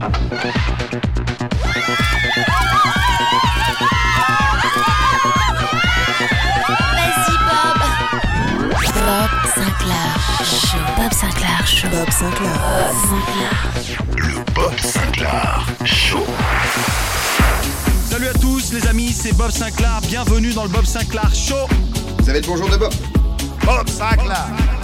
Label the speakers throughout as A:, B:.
A: Bob. Bob Sinclair Show. Bob Sinclair Show. Bob Sinclair.
B: Le Bob Sinclair Show.
C: Salut à tous, les amis, c'est Bob Sinclair. Bienvenue dans le Bob Sinclair Show.
D: Ça va être bonjour de Bob.
C: Bob Sinclair.
E: platine.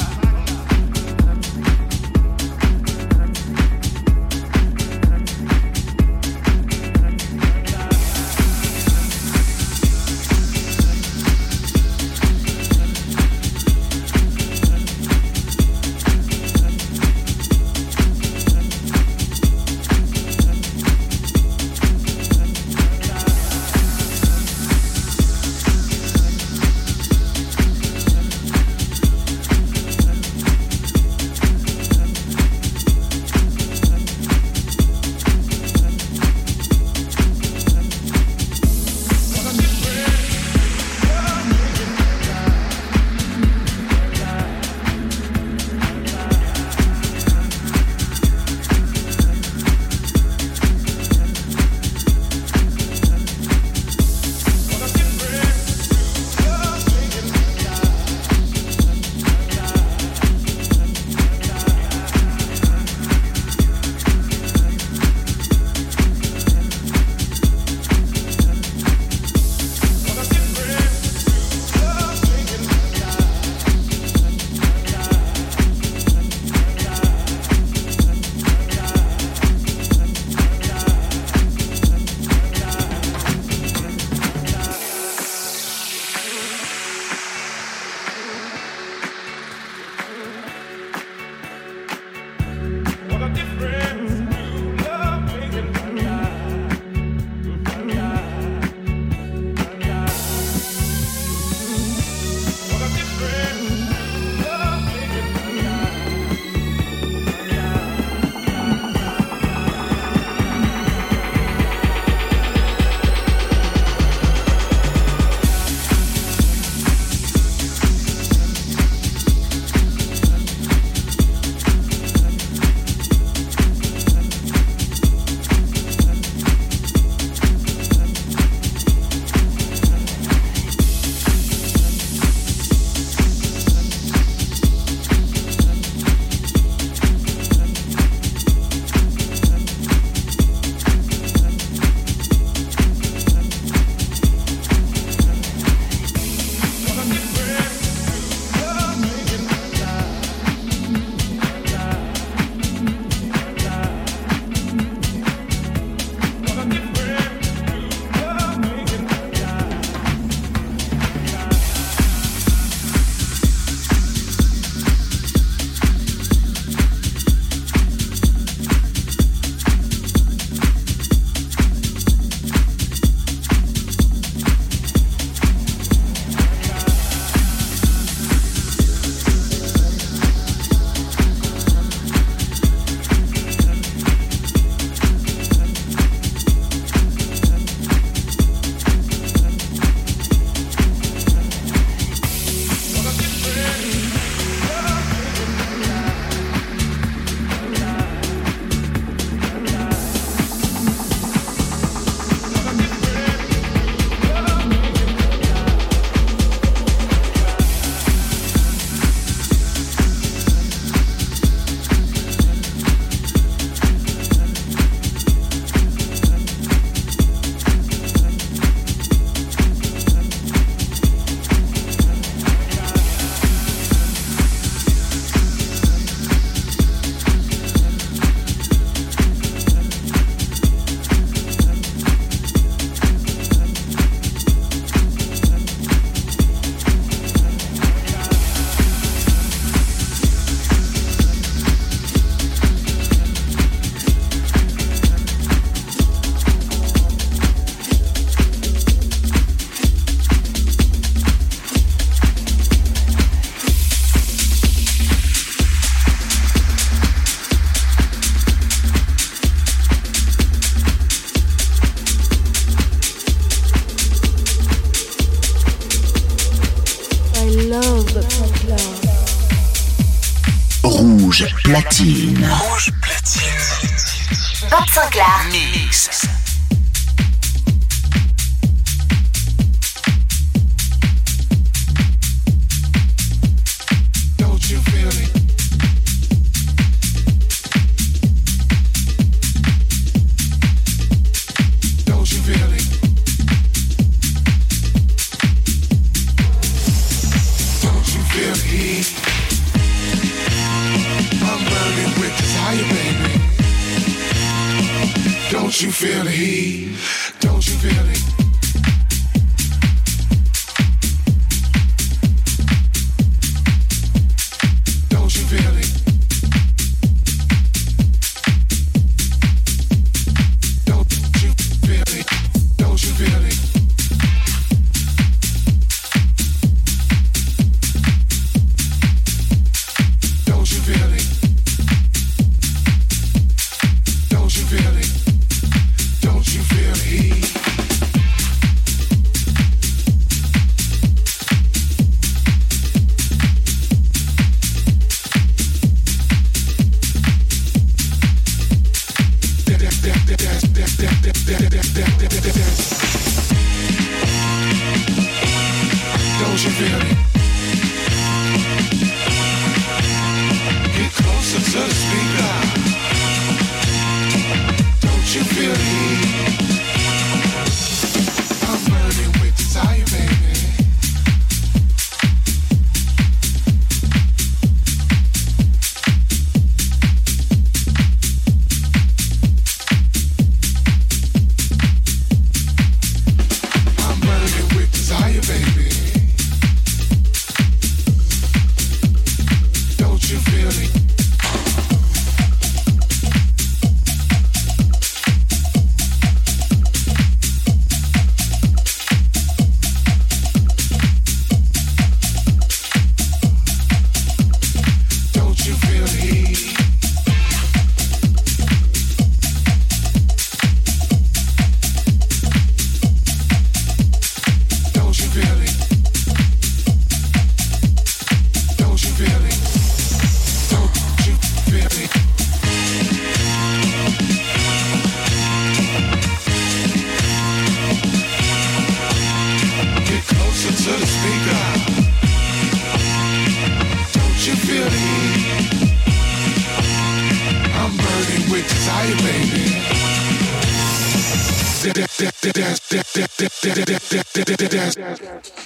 F: Podcast.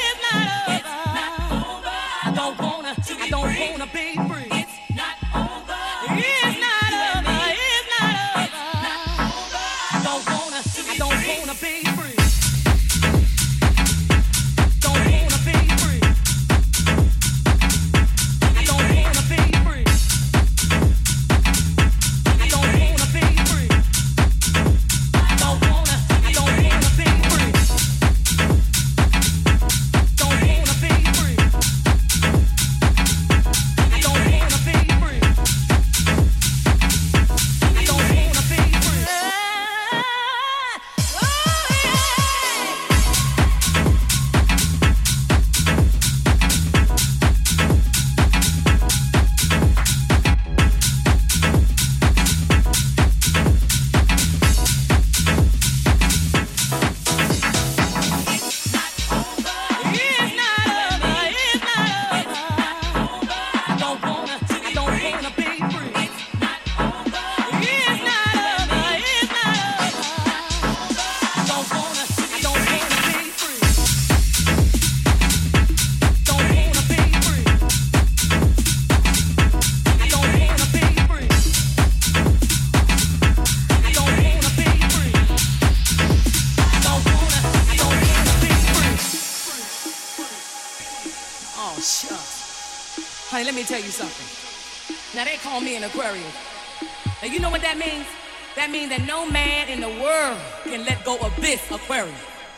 G: That means that no man in the world can let go of this aquarium.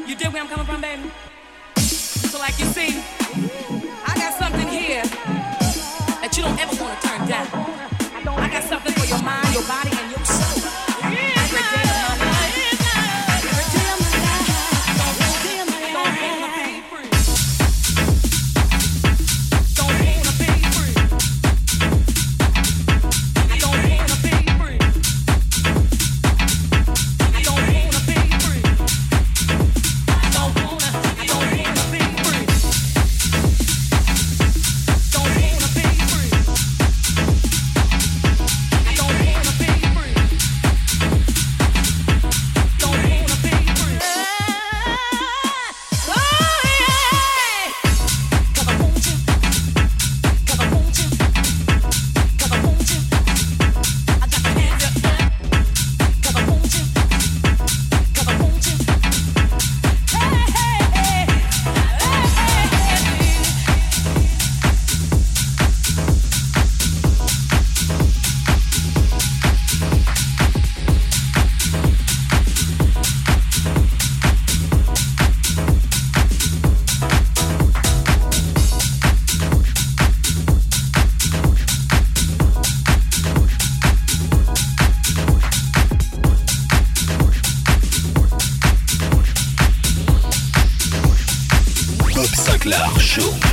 G: You dig where I'm coming from, baby? So, like you see, I got something here that you don't ever want to
A: turn down.
H: I got something for your
I: mind, your body, and
B: your show.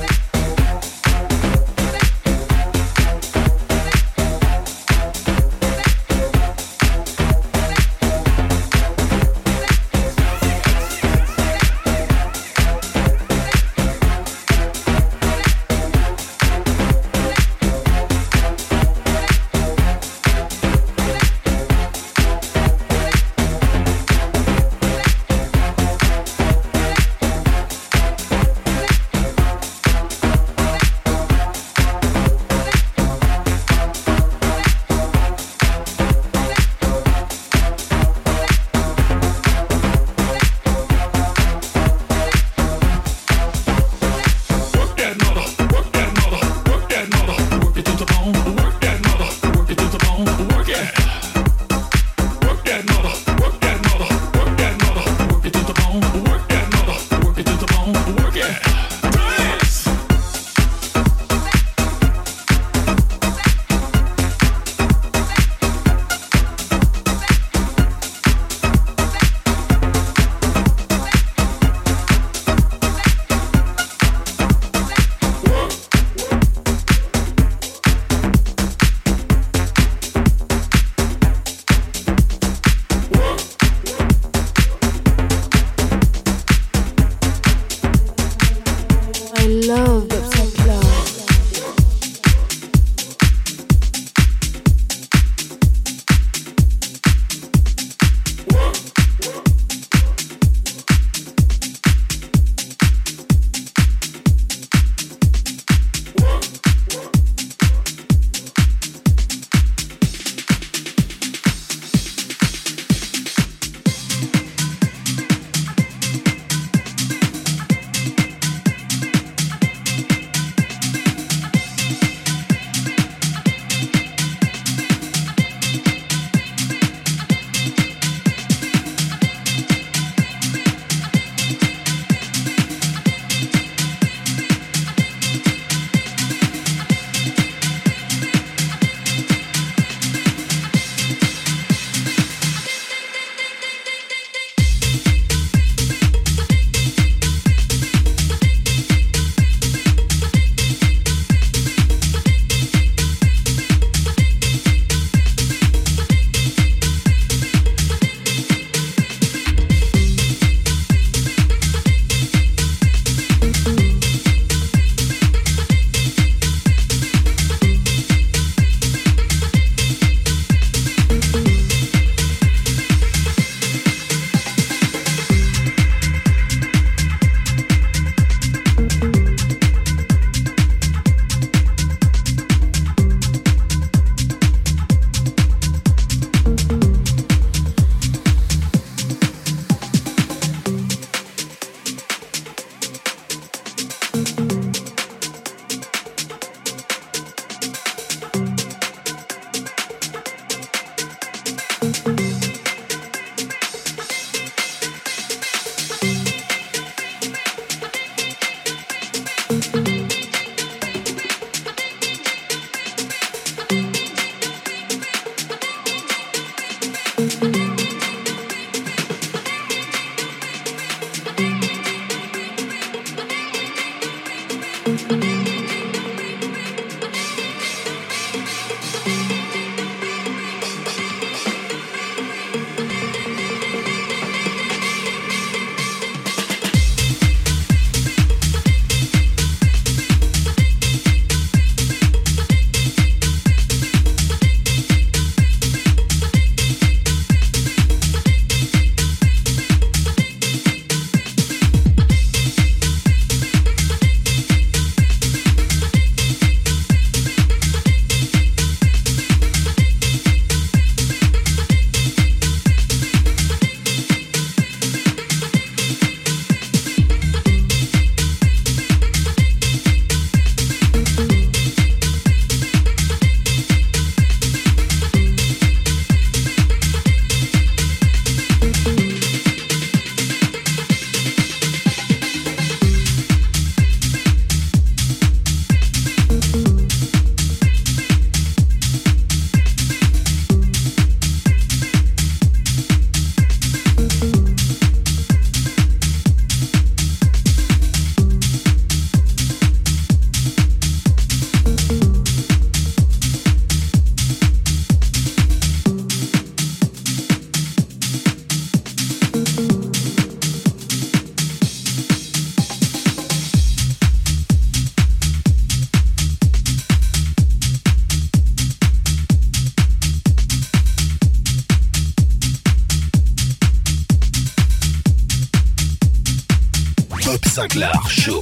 B: Sinclair Show.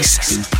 B: releases.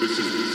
F: Rouge platine.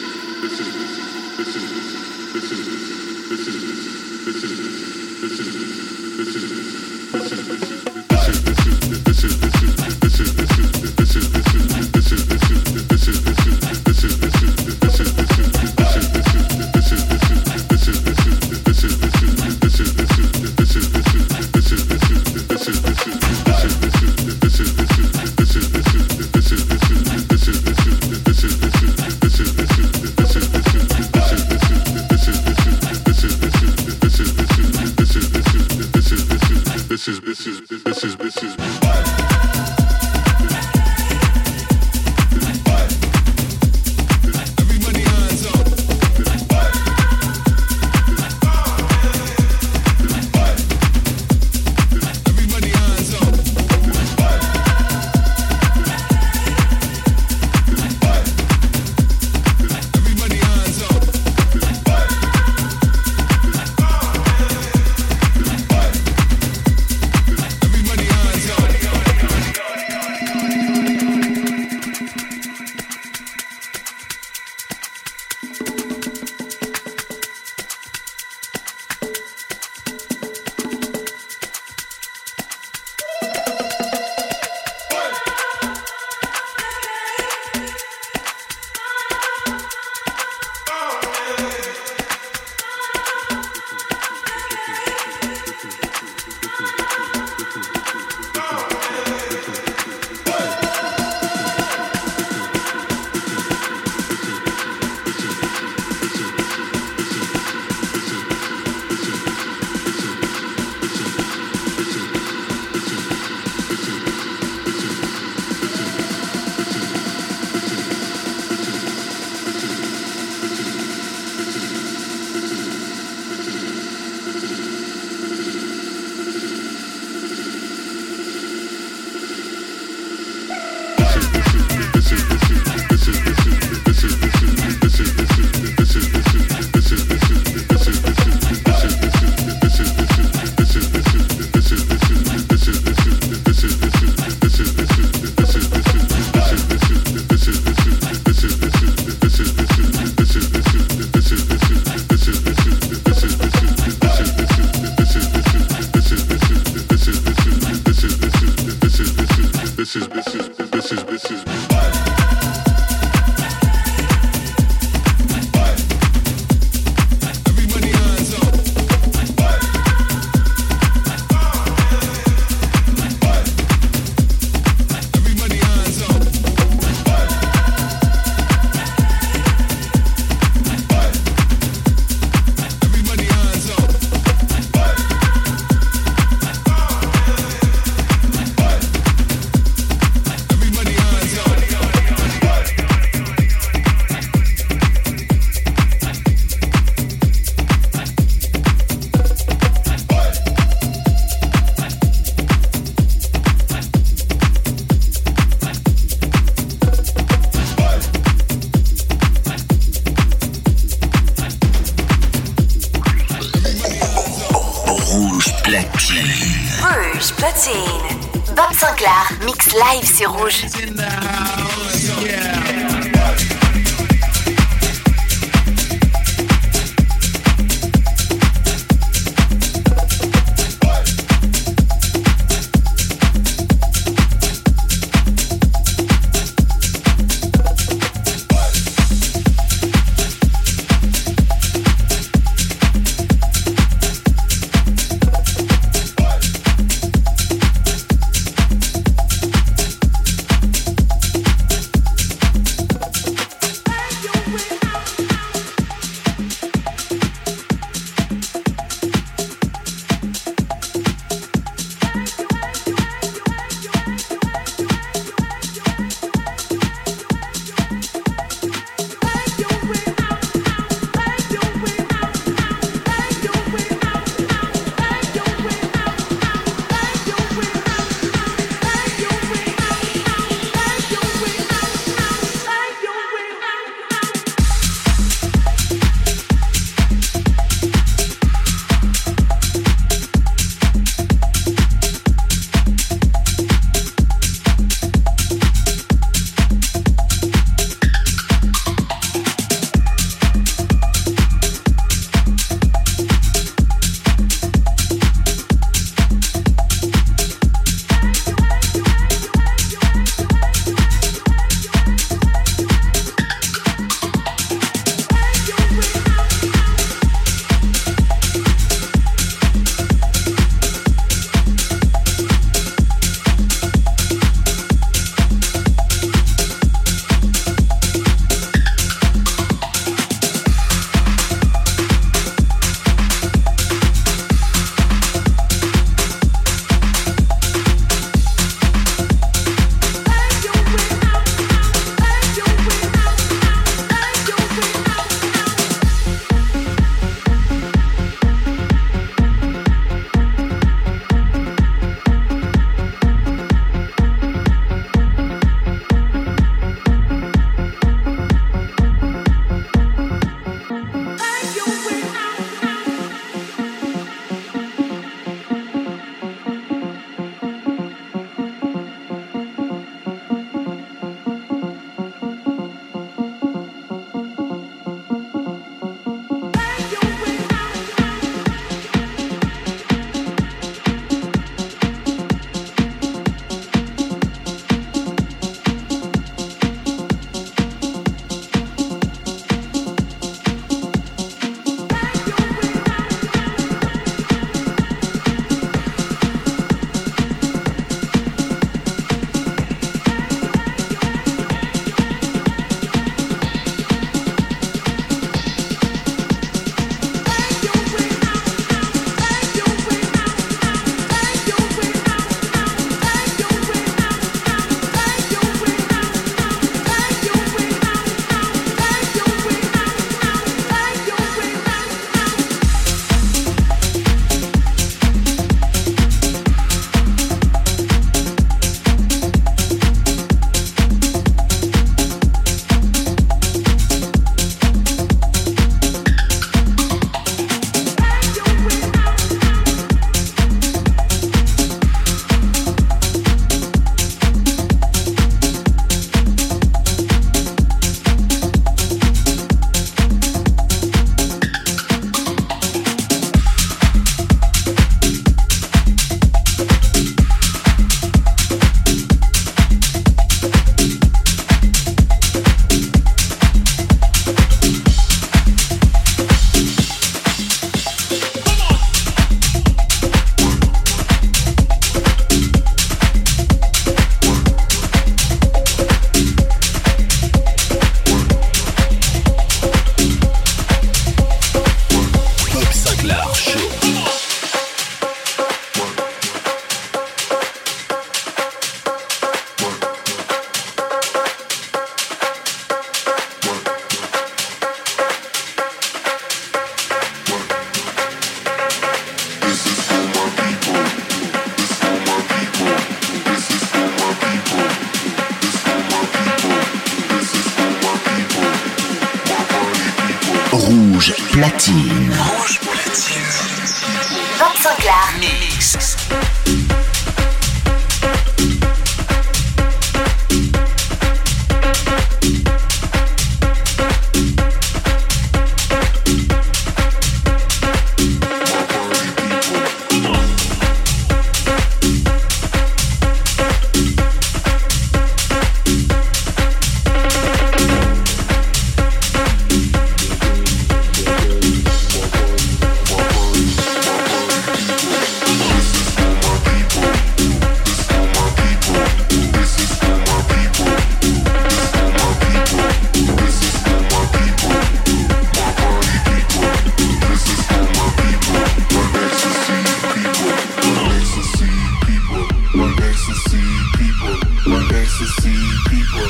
A: ecstasy people,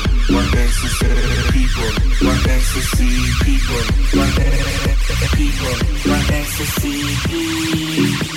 A: people, want ecstasy people, want ecstasy people, want ecstasy people.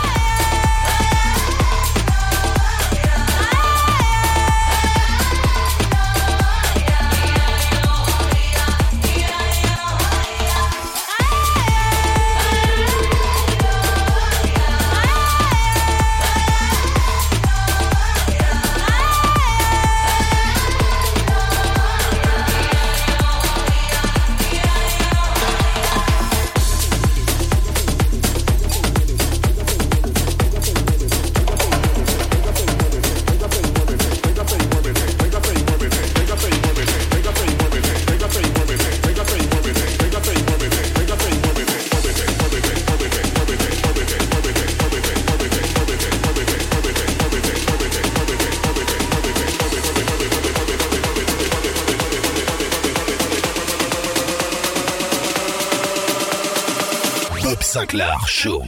C: show.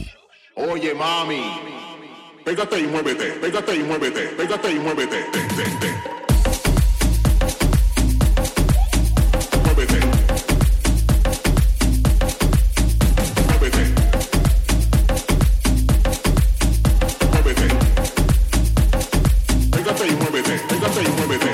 J: Oye, mami, pégate y muévete, pégate y muévete, pégate y muévete. Ten, ten, ten.
C: Pégate y muévete, pégate y muévete.